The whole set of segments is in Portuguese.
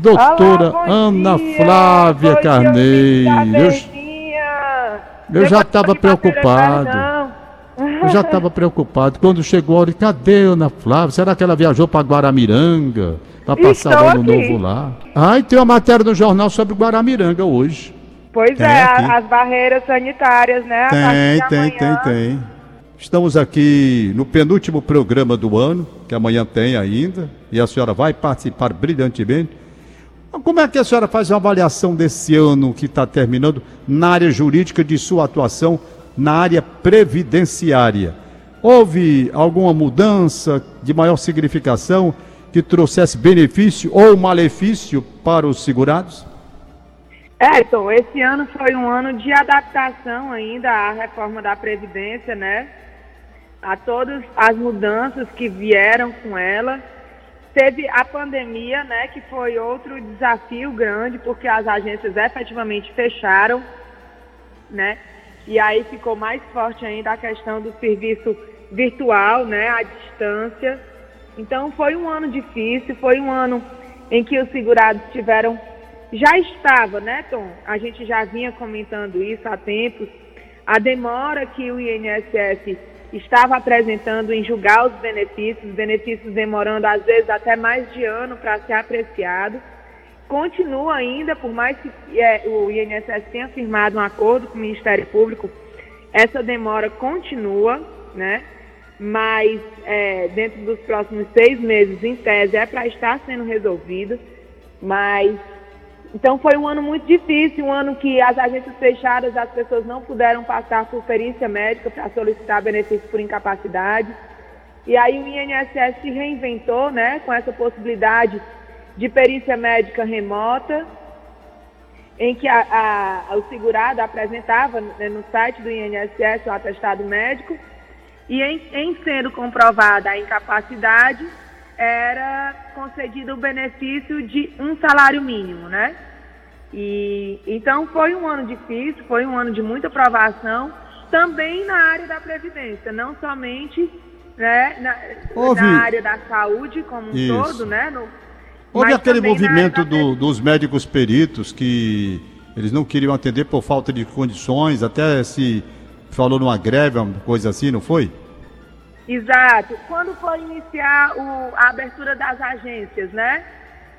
Doutora Olá, Ana dia. Flávia bom Carneiro. Eu, eu já estava preocupado. Eu já estava preocupado. Quando chegou a hora, cadê Ana Flávia? Será que ela viajou para Guaramiranga? Para passar o ano aqui. novo lá? Ah, e tem uma matéria no jornal sobre Guaramiranga hoje. Pois tem é, aqui. as barreiras sanitárias, né? Tem, tem, tem, tem. Estamos aqui no penúltimo programa do ano, que amanhã tem ainda, e a senhora vai participar brilhantemente. Como é que a senhora faz uma avaliação desse ano que está terminando na área jurídica de sua atuação na área previdenciária? Houve alguma mudança de maior significação que trouxesse benefício ou malefício para os segurados? É, então, esse ano foi um ano de adaptação ainda à reforma da Previdência, né? A todas as mudanças que vieram com ela. Teve a pandemia, né, que foi outro desafio grande, porque as agências efetivamente fecharam, né? E aí ficou mais forte ainda a questão do serviço virtual, né, à distância. Então foi um ano difícil, foi um ano em que os segurados tiveram já estava, né, Tom? A gente já vinha comentando isso há tempos. A demora que o INSS estava apresentando em julgar os benefícios, benefícios demorando às vezes até mais de ano para ser apreciado. Continua ainda, por mais que é, o INSS tenha firmado um acordo com o Ministério Público, essa demora continua, né? Mas é, dentro dos próximos seis meses, em tese, é para estar sendo resolvida. Mas então foi um ano muito difícil, um ano que as agências fechadas, as pessoas não puderam passar por perícia médica para solicitar benefício por incapacidade. E aí o INSS se reinventou, né, com essa possibilidade de perícia médica remota, em que a, a, o segurado apresentava né, no site do INSS o atestado médico, e em, em sendo comprovada a incapacidade, era concedido o benefício de um salário mínimo, né? E então foi um ano difícil, foi um ano de muita provação, também na área da previdência, não somente né, na, Houve... na área da saúde como um Isso. todo, né? No, Houve aquele movimento do, dos médicos peritos que eles não queriam atender por falta de condições, até se falou numa greve, uma coisa assim, não foi? Exato. Quando foi iniciar o, a abertura das agências, né?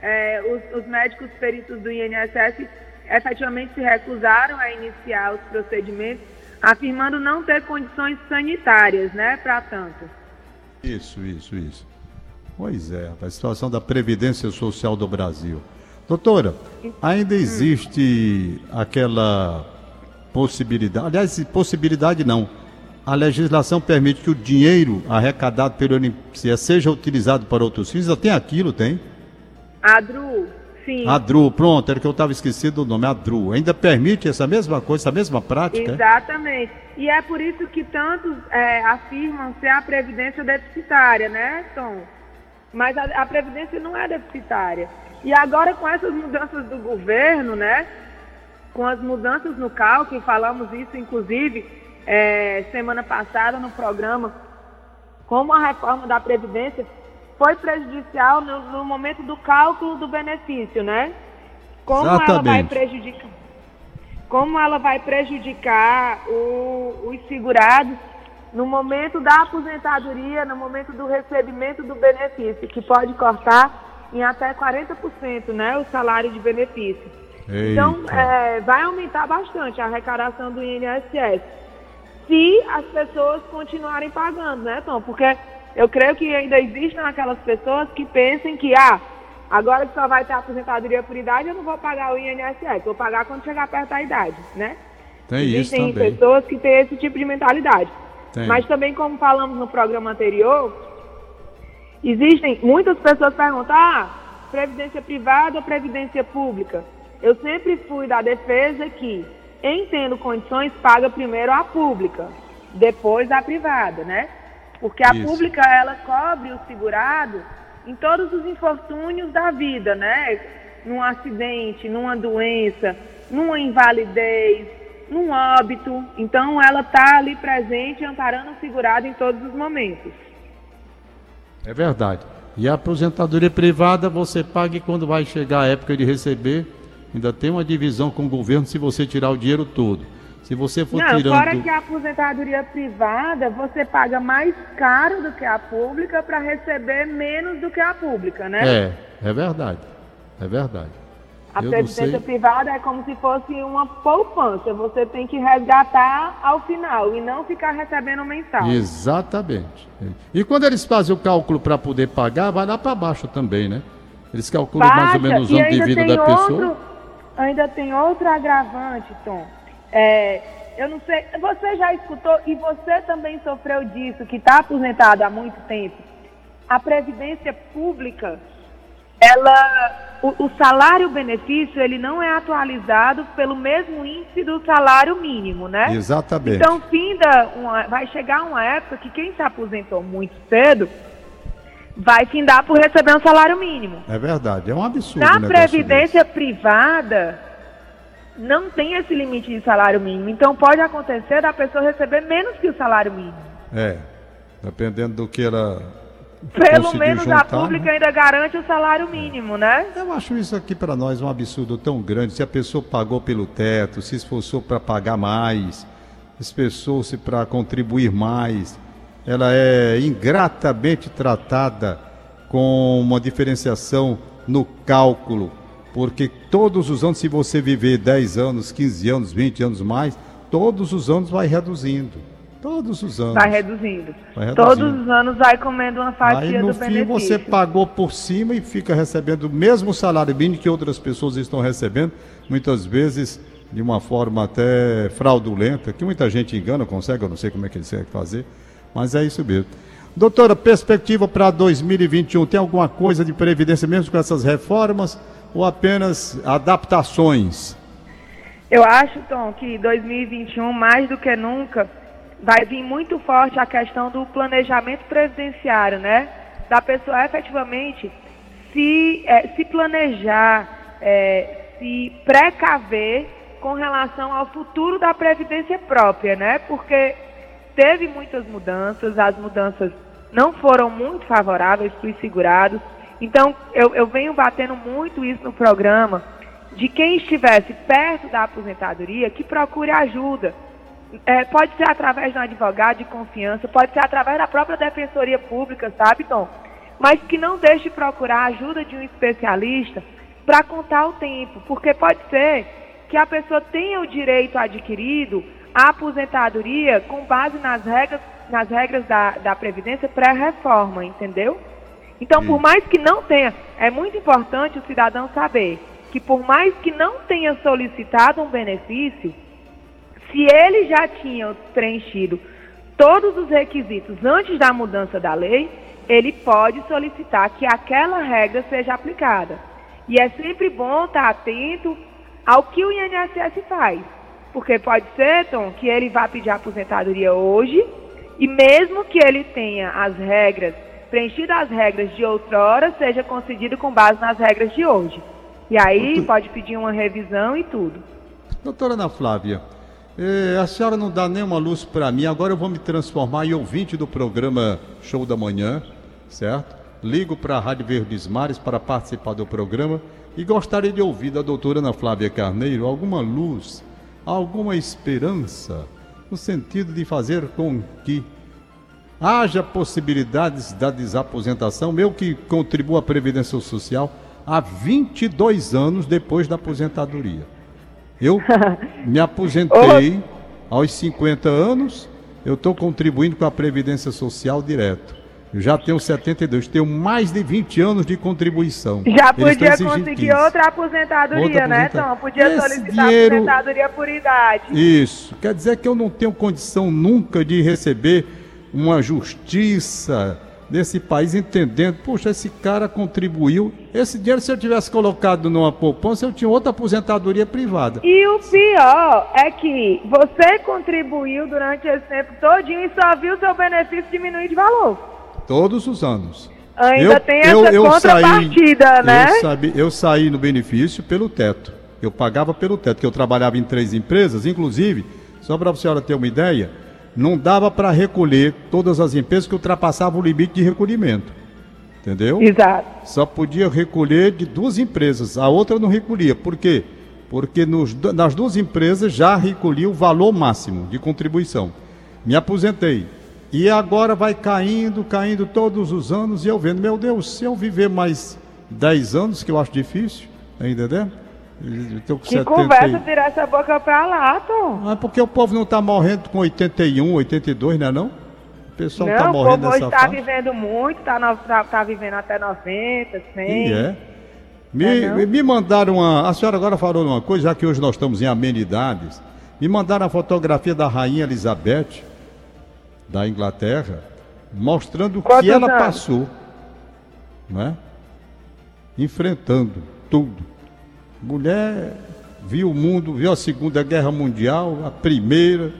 É, os, os, médicos peritos do INSS efetivamente se recusaram a iniciar os procedimentos, afirmando não ter condições sanitárias, né, para tanto. Isso, isso, isso. Pois é, a situação da Previdência Social do Brasil. Doutora, ainda hum. existe hum. aquela possibilidade, aliás, possibilidade não, a legislação permite que o dinheiro arrecadado pelo INPC seja utilizado para outros fins? Já tem aquilo, tem? Adru, sim. Adru, pronto, era que eu estava esquecido do nome, Adru. Ainda permite essa mesma coisa, essa mesma prática? Exatamente. E é por isso que tantos é, afirmam ser a Previdência deficitária, né, Tom? Mas a, a Previdência não é deficitária. E agora com essas mudanças do governo, né? Com as mudanças no cálculo, falamos isso inclusive é, semana passada no programa como a reforma da Previdência foi prejudicial no, no momento do cálculo do benefício, né? Como Exatamente. ela vai prejudicar, como ela vai prejudicar o, os segurados no momento da aposentadoria, no momento do recebimento do benefício, que pode cortar em até 40%, né, o salário de benefício. Eita. Então, é, vai aumentar bastante a arrecadação do INSS se as pessoas continuarem pagando, né, Tom? Porque eu creio que ainda existem aquelas pessoas que pensem que, ah, agora que só vai ter aposentadoria por idade, eu não vou pagar o INSS, vou pagar quando chegar perto da idade, né? Tem Existem isso também. pessoas que têm esse tipo de mentalidade. Tem. Mas também, como falamos no programa anterior, existem muitas pessoas perguntam, ah, previdência privada ou previdência pública? Eu sempre fui da defesa que em tendo condições, paga primeiro a pública, depois a privada, né? Porque a Isso. pública, ela cobre o segurado em todos os infortúnios da vida, né? Num acidente, numa doença, numa invalidez, num óbito. Então, ela está ali presente, amparando o segurado em todos os momentos. É verdade. E a aposentadoria privada você paga quando vai chegar a época de receber, ainda tem uma divisão com o governo se você tirar o dinheiro todo. Se você for Não, tirando. fora que a aposentadoria privada, você paga mais caro do que a pública para receber menos do que a pública, né? É, é verdade. É verdade. A Eu previdência privada é como se fosse uma poupança. Você tem que resgatar ao final e não ficar recebendo mensal. Exatamente. E quando eles fazem o cálculo para poder pagar, vai lá para baixo também, né? Eles calculam mais ou Baixa, menos o ano de vida da outro, pessoa. Ainda tem outro agravante, Tom. É, eu não sei, você já escutou e você também sofreu disso, que está aposentado há muito tempo. A previdência pública, ela, o, o salário-benefício, ele não é atualizado pelo mesmo índice do salário mínimo, né? Exatamente. Então, finda uma, vai chegar uma época que quem se aposentou muito cedo vai findar por receber um salário mínimo. É verdade, é um absurdo. Na previdência privada, não tem esse limite de salário mínimo. Então, pode acontecer da pessoa receber menos que o salário mínimo. desse. É, dependendo do que ela. Pelo menos a juntar, pública né? ainda garante o salário mínimo, né? Eu acho isso aqui para nós um absurdo tão grande. Se a pessoa pagou pelo teto, se esforçou para pagar mais, esforçou-se para contribuir mais, ela é ingratamente tratada com uma diferenciação no cálculo, porque todos os anos, se você viver 10 anos, 15 anos, 20 anos mais, todos os anos vai reduzindo. Todos os anos. Vai reduzindo. Vai reduzindo. Todos os anos vai comendo uma fatia Aí no do fim benefício. você pagou por cima e fica recebendo o mesmo salário mínimo que outras pessoas estão recebendo, muitas vezes de uma forma até fraudulenta, que muita gente engana, consegue, eu não sei como é que eles conseguem fazer, mas é isso mesmo. Doutora, perspectiva para 2021, tem alguma coisa de previdência mesmo com essas reformas ou apenas adaptações? Eu acho, Tom, que 2021, mais do que nunca, vai vir muito forte a questão do planejamento previdenciário, né? Da pessoa efetivamente se, eh, se planejar, eh, se precaver com relação ao futuro da previdência própria, né? Porque teve muitas mudanças, as mudanças não foram muito favoráveis para os segurados. Então, eu, eu venho batendo muito isso no programa, de quem estivesse perto da aposentadoria, que procure ajuda. É, pode ser através de um advogado de confiança, pode ser através da própria defensoria pública, sabe, Tom? Mas que não deixe procurar a ajuda de um especialista para contar o tempo, porque pode ser que a pessoa tenha o direito adquirido à aposentadoria com base nas regras, nas regras da, da Previdência pré-reforma, entendeu? Então, por mais que não tenha, é muito importante o cidadão saber que por mais que não tenha solicitado um benefício, se ele já tinha preenchido todos os requisitos antes da mudança da lei, ele pode solicitar que aquela regra seja aplicada. E é sempre bom estar atento ao que o INSS faz. Porque pode ser, Tom, que ele vá pedir aposentadoria hoje e mesmo que ele tenha as regras, preenchido as regras de outrora, seja concedido com base nas regras de hoje. E aí Doutor- pode pedir uma revisão e tudo. Doutora Ana Flávia, eh, a senhora não dá nenhuma luz para mim, agora eu vou me transformar em ouvinte do programa Show da Manhã, certo? Ligo para a Rádio Verdes Mares para participar do programa e gostaria de ouvir da doutora Ana Flávia Carneiro alguma luz, alguma esperança, no sentido de fazer com que haja possibilidades da desaposentação, eu que contribuo à Previdência Social há 22 anos depois da aposentadoria. Eu me aposentei aos 50 anos, eu estou contribuindo com a Previdência Social direto. Já tenho 72, tenho mais de 20 anos de contribuição. Já podia conseguir 15. outra aposentadoria, Outra né, aposenta- Tom? Podia Esse solicitar dinheiro- aposentadoria por idade. Isso. Quer dizer que eu não tenho condição nunca de receber uma justiça desse país entendendo, poxa, esse cara contribuiu. Esse dinheiro, se eu tivesse colocado numa poupança, eu tinha outra aposentadoria privada. E o pior é que você contribuiu durante esse tempo todinho e só viu seu benefício diminuir de valor. Todos os anos. Ainda tem essa contrapartida, né? Eu, sabe- eu saí no benefício pelo teto. Eu pagava pelo teto, porque eu trabalhava em três empresas, inclusive, só para a senhora ter uma ideia, não dava para recolher todas as empresas que ultrapassavam o limite de recolhimento. Entendeu? Exato. Só podia recolher de duas empresas, a outra não recolhia. Por quê? Porque nos, nas duas empresas já recolhi o valor máximo de contribuição. Me aposentei. E agora vai caindo, caindo todos os anos, e eu vendo, meu Deus, se eu viver mais 10 anos, que eu acho difícil, tá entendeu? Eu que 70... conversa tirar essa boca pra lá, Tom. É porque o povo não está morrendo com 81, 82, não é não? O pessoal está morrendo nessa fase. o povo está vivendo muito, está tá, tá vivendo até 90, 100. E é. Me, é me mandaram uma. A senhora agora falou uma coisa, já que hoje nós estamos em amenidades. Me mandaram a fotografia da Rainha Elizabeth, da Inglaterra, mostrando o que ela anos? passou. Né? Enfrentando tudo. Mulher viu o mundo, viu a Segunda Guerra Mundial, a Primeira,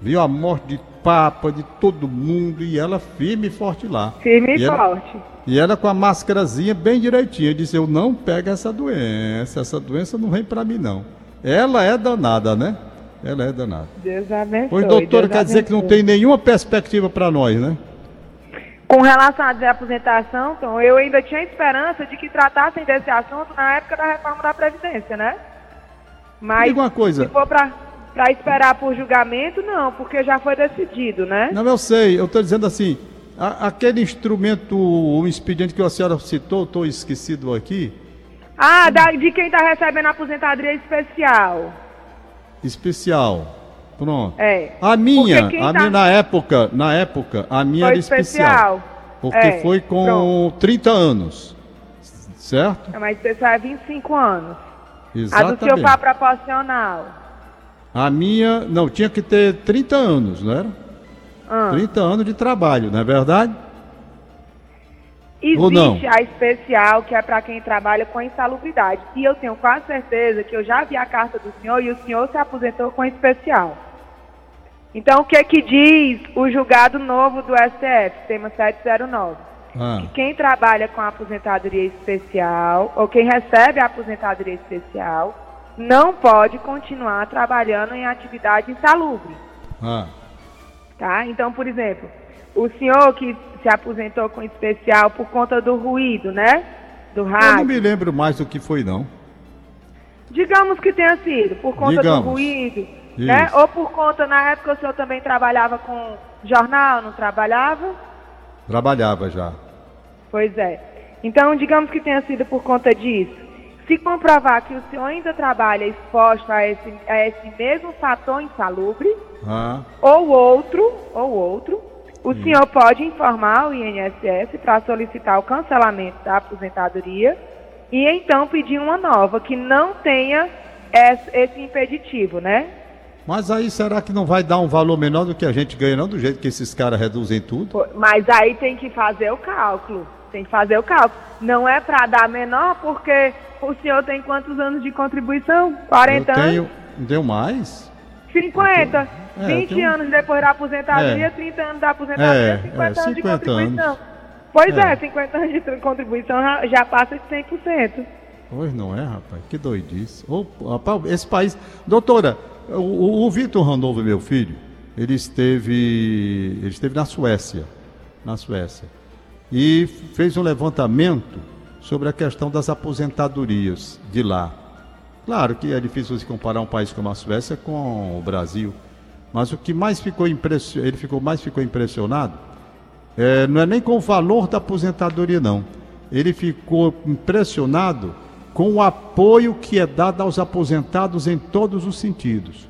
viu a morte de Papa, de todo mundo, e ela firme e forte lá. Firme e, e ela, forte. E ela com a máscarazinha bem direitinha, disse, eu não pego essa doença, essa doença não vem para mim não. Ela é danada, né? Ela é danada. Deus abençoe. Pois, doutora, quer dizer que não tem nenhuma perspectiva para nós, né? Com relação à aposentação, então, eu ainda tinha esperança de que tratassem desse assunto na época da reforma da Previdência, né? Mas Diga uma coisa. se for para esperar por julgamento, não, porque já foi decidido, né? Não, eu sei, eu estou dizendo assim, a, aquele instrumento, o expediente que a senhora citou, estou esquecido aqui. Ah, da, de quem está recebendo a aposentadoria especial. Especial. Pronto. É. A minha, a tá... minha na época, na época, a minha foi era especial. especial. Porque é, foi com pronto. 30 anos. Certo? É, mas especial é 25 anos. Exatamente. A do seu pai proporcional. A minha, não, tinha que ter 30 anos, não era? Ah. 30 anos de trabalho, não é verdade? Existe a especial, que é para quem trabalha com insalubridade. E eu tenho quase certeza que eu já vi a carta do senhor e o senhor se aposentou com especial. Então, o que é que diz o julgado novo do STF, tema 709? Ah. Que quem trabalha com a aposentadoria especial, ou quem recebe a aposentadoria especial, não pode continuar trabalhando em atividade insalubre. Ah. Tá? Então, por exemplo, o senhor que se aposentou com especial por conta do ruído, né? Do rádio. Eu não me lembro mais do que foi, não. Digamos que tenha sido por conta Digamos. do ruído né? Ou por conta, na época o senhor também trabalhava com jornal, não trabalhava? Trabalhava já. Pois é. Então, digamos que tenha sido por conta disso. Se comprovar que o senhor ainda trabalha exposto a esse, a esse mesmo fator insalubre, ah. ou outro, ou outro, o hum. senhor pode informar o INSS para solicitar o cancelamento da aposentadoria e então pedir uma nova que não tenha esse impeditivo, né? Mas aí será que não vai dar um valor menor do que a gente ganha, não? Do jeito que esses caras reduzem tudo? Mas aí tem que fazer o cálculo. Tem que fazer o cálculo. Não é para dar menor, porque o senhor tem quantos anos de contribuição? 40 eu tenho, anos? Deu mais? 50. É, 20 tenho... anos depois da aposentadoria, é. 30 anos da aposentadoria, é, 50, é, 50 anos de contribuição. Anos. Pois é. é, 50 anos de contribuição já passa de 100%. Pois não é, rapaz, que doidice. Esse país. Doutora, o, o Vitor Randolph, meu filho, ele esteve, ele esteve na Suécia, na Suécia, e fez um levantamento sobre a questão das aposentadorias de lá. Claro que é difícil se comparar um país como a Suécia com o Brasil, mas o que mais ficou impressionado, ele ficou mais ficou impressionado, é, não é nem com o valor da aposentadoria não. Ele ficou impressionado com o apoio que é dado aos aposentados em todos os sentidos.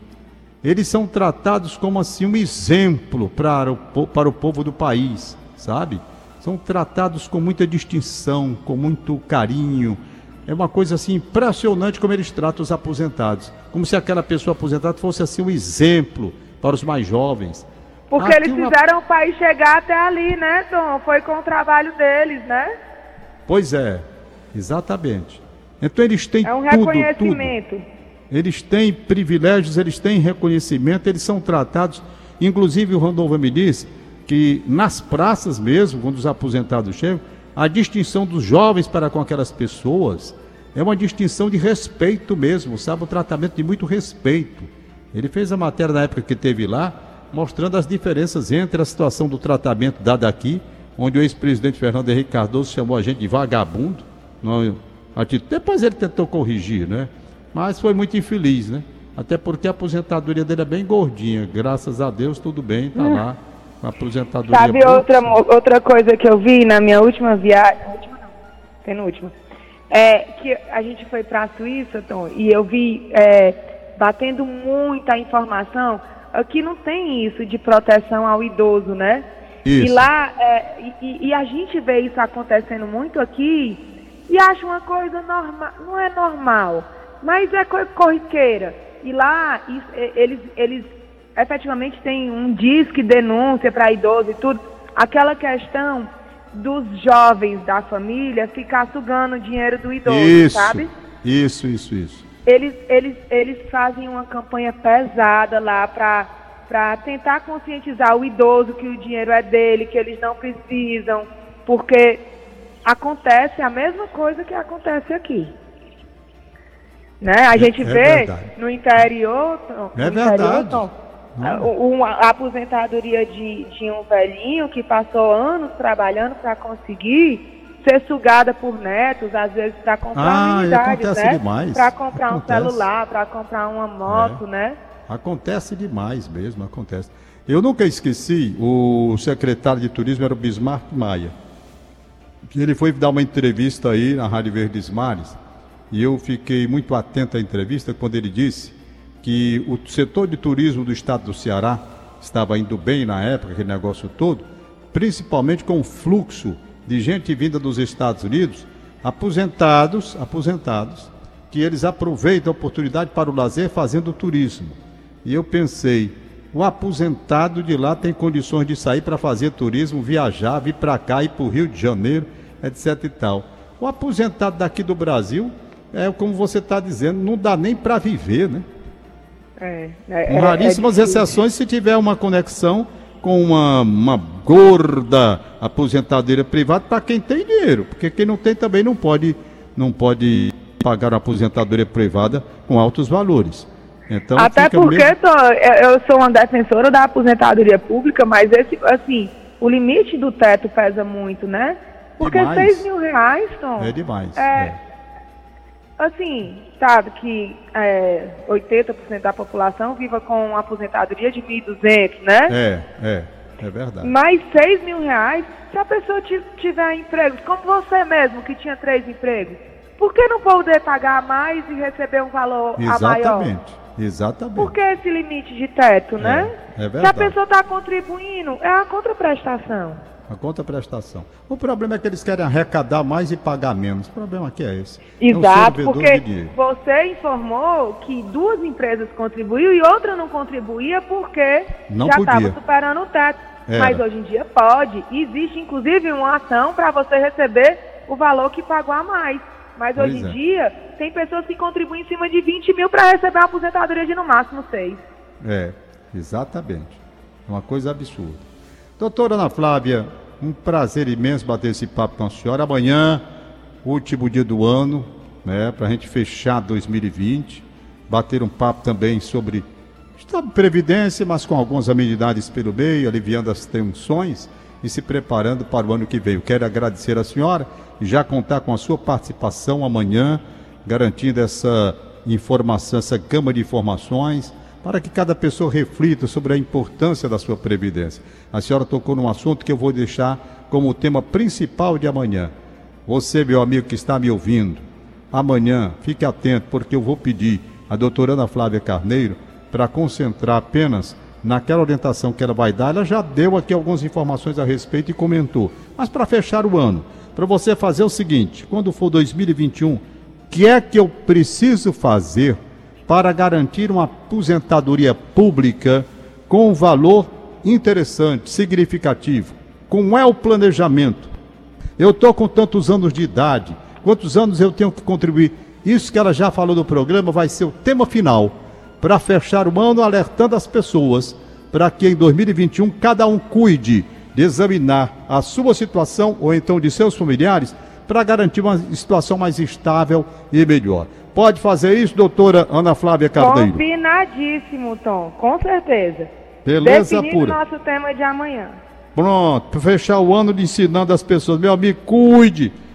Eles são tratados como assim um exemplo para o, para o povo do país, sabe? São tratados com muita distinção, com muito carinho. É uma coisa assim impressionante como eles tratam os aposentados, como se aquela pessoa aposentada fosse assim um exemplo para os mais jovens. Porque Aqui eles fizeram uma... o país chegar até ali, né, Tom? Foi com o trabalho deles, né? Pois é, exatamente. Então eles têm é um tudo, reconhecimento. Tudo. Eles têm privilégios, eles têm reconhecimento, eles são tratados. Inclusive o Randolph me disse que nas praças mesmo, quando os aposentados chegam, a distinção dos jovens para com aquelas pessoas é uma distinção de respeito mesmo, sabe? Um tratamento de muito respeito. Ele fez a matéria na época que teve lá, mostrando as diferenças entre a situação do tratamento dado aqui onde o ex-presidente Fernando Henrique Cardoso chamou a gente de vagabundo. Não, depois ele tentou corrigir, né? Mas foi muito infeliz, né? Até porque a aposentadoria dele é bem gordinha. Graças a Deus, tudo bem, tá lá. A aposentadoria. Sabe outra, outra coisa que eu vi na minha última viagem. Última não, penúltima. É que a gente foi para a Suíça, Tom, e eu vi é, batendo muita informação. Aqui não tem isso de proteção ao idoso, né? Isso. E lá, é, e, e a gente vê isso acontecendo muito aqui e acha uma coisa normal. Não é normal, mas é coisa corriqueira. E lá, isso, eles, eles efetivamente têm um disque denúncia para idoso e tudo. Aquela questão dos jovens da família ficar sugando o dinheiro do idoso, isso, sabe? Isso, isso, isso. Eles, eles, eles fazem uma campanha pesada lá para tentar conscientizar o idoso que o dinheiro é dele, que eles não precisam, porque acontece a mesma coisa que acontece aqui. Né? A é, gente é vê no interior, no é interior Tom, uma, a aposentadoria de, de um velhinho que passou anos trabalhando para conseguir ser sugada por netos, às vezes para comprar ah, unidades, né? Para comprar acontece. um celular, para comprar uma moto, é. né? Acontece demais mesmo, acontece. Eu nunca esqueci, o secretário de turismo era o Bismarck Maia. Ele foi dar uma entrevista aí na Rádio Verdes Mares, e eu fiquei muito atento à entrevista quando ele disse que o setor de turismo do estado do Ceará estava indo bem na época, aquele negócio todo, principalmente com o fluxo de gente vinda dos Estados Unidos, aposentados, aposentados, que eles aproveitam a oportunidade para o lazer fazendo turismo. E eu pensei, o aposentado de lá tem condições de sair para fazer turismo, viajar, vir para cá, ir para o Rio de Janeiro, etc e tal. O aposentado daqui do Brasil, é como você está dizendo, não dá nem para viver, né? É, é, raríssimas é exceções se tiver uma conexão com uma, uma gorda aposentadoria privada para quem tem dinheiro, porque quem não tem também não pode, não pode pagar uma aposentadoria privada com altos valores. Então, Até porque tô, eu sou uma defensora da aposentadoria pública, mas esse, assim, o limite do teto pesa muito, né? Porque demais. 6 mil reais, Tom. É demais. É, é. Assim, sabe que é, 80% da população viva com uma aposentadoria de 1.200, né? É, é, é verdade. Mas 6 mil reais, se a pessoa tiver empregos, como você mesmo, que tinha três empregos, por que não poder pagar mais e receber um valor Exatamente. a maior? Exatamente. Exatamente. Por que esse limite de teto, né? É, é verdade. Se a pessoa está contribuindo, é a contraprestação. A contraprestação. O problema é que eles querem arrecadar mais e pagar menos. O problema aqui é esse. Exato, é um porque você informou que duas empresas contribuíram e outra não contribuía porque não já estava superando o teto. Era. Mas hoje em dia pode. Existe inclusive uma ação para você receber o valor que pagou a mais. Mas pois hoje em é. dia, tem pessoas que contribuem em cima de 20 mil para receber uma aposentadoria de no máximo 6. É, exatamente. É uma coisa absurda. Doutora Ana Flávia, um prazer imenso bater esse papo com a senhora. Amanhã, último dia do ano, né, para a gente fechar 2020, bater um papo também sobre Estado de Previdência, mas com algumas amenidades pelo meio, aliviando as tensões e se preparando para o ano que vem. Quero agradecer a senhora e já contar com a sua participação amanhã, garantindo essa informação, essa gama de informações, para que cada pessoa reflita sobre a importância da sua previdência. A senhora tocou num assunto que eu vou deixar como tema principal de amanhã. Você, meu amigo que está me ouvindo, amanhã fique atento, porque eu vou pedir à doutora Ana Flávia Carneiro para concentrar apenas naquela orientação que ela vai dar. Ela já deu aqui algumas informações a respeito e comentou. Mas para fechar o ano, para você fazer o seguinte: quando for 2021, o que é que eu preciso fazer para garantir uma aposentadoria pública com um valor interessante, significativo? Como é o planejamento? Eu estou com tantos anos de idade, quantos anos eu tenho que contribuir? Isso que ela já falou no programa vai ser o tema final para fechar o ano alertando as pessoas para que em 2021 cada um cuide de examinar a sua situação ou então de seus familiares para garantir uma situação mais estável e melhor. Pode fazer isso, doutora Ana Flávia Carneiro? Combinadíssimo, Tom, com certeza. Beleza Definido pura. nosso tema de amanhã. Pronto, fechar o ano de ensinando as pessoas. Meu amigo, cuide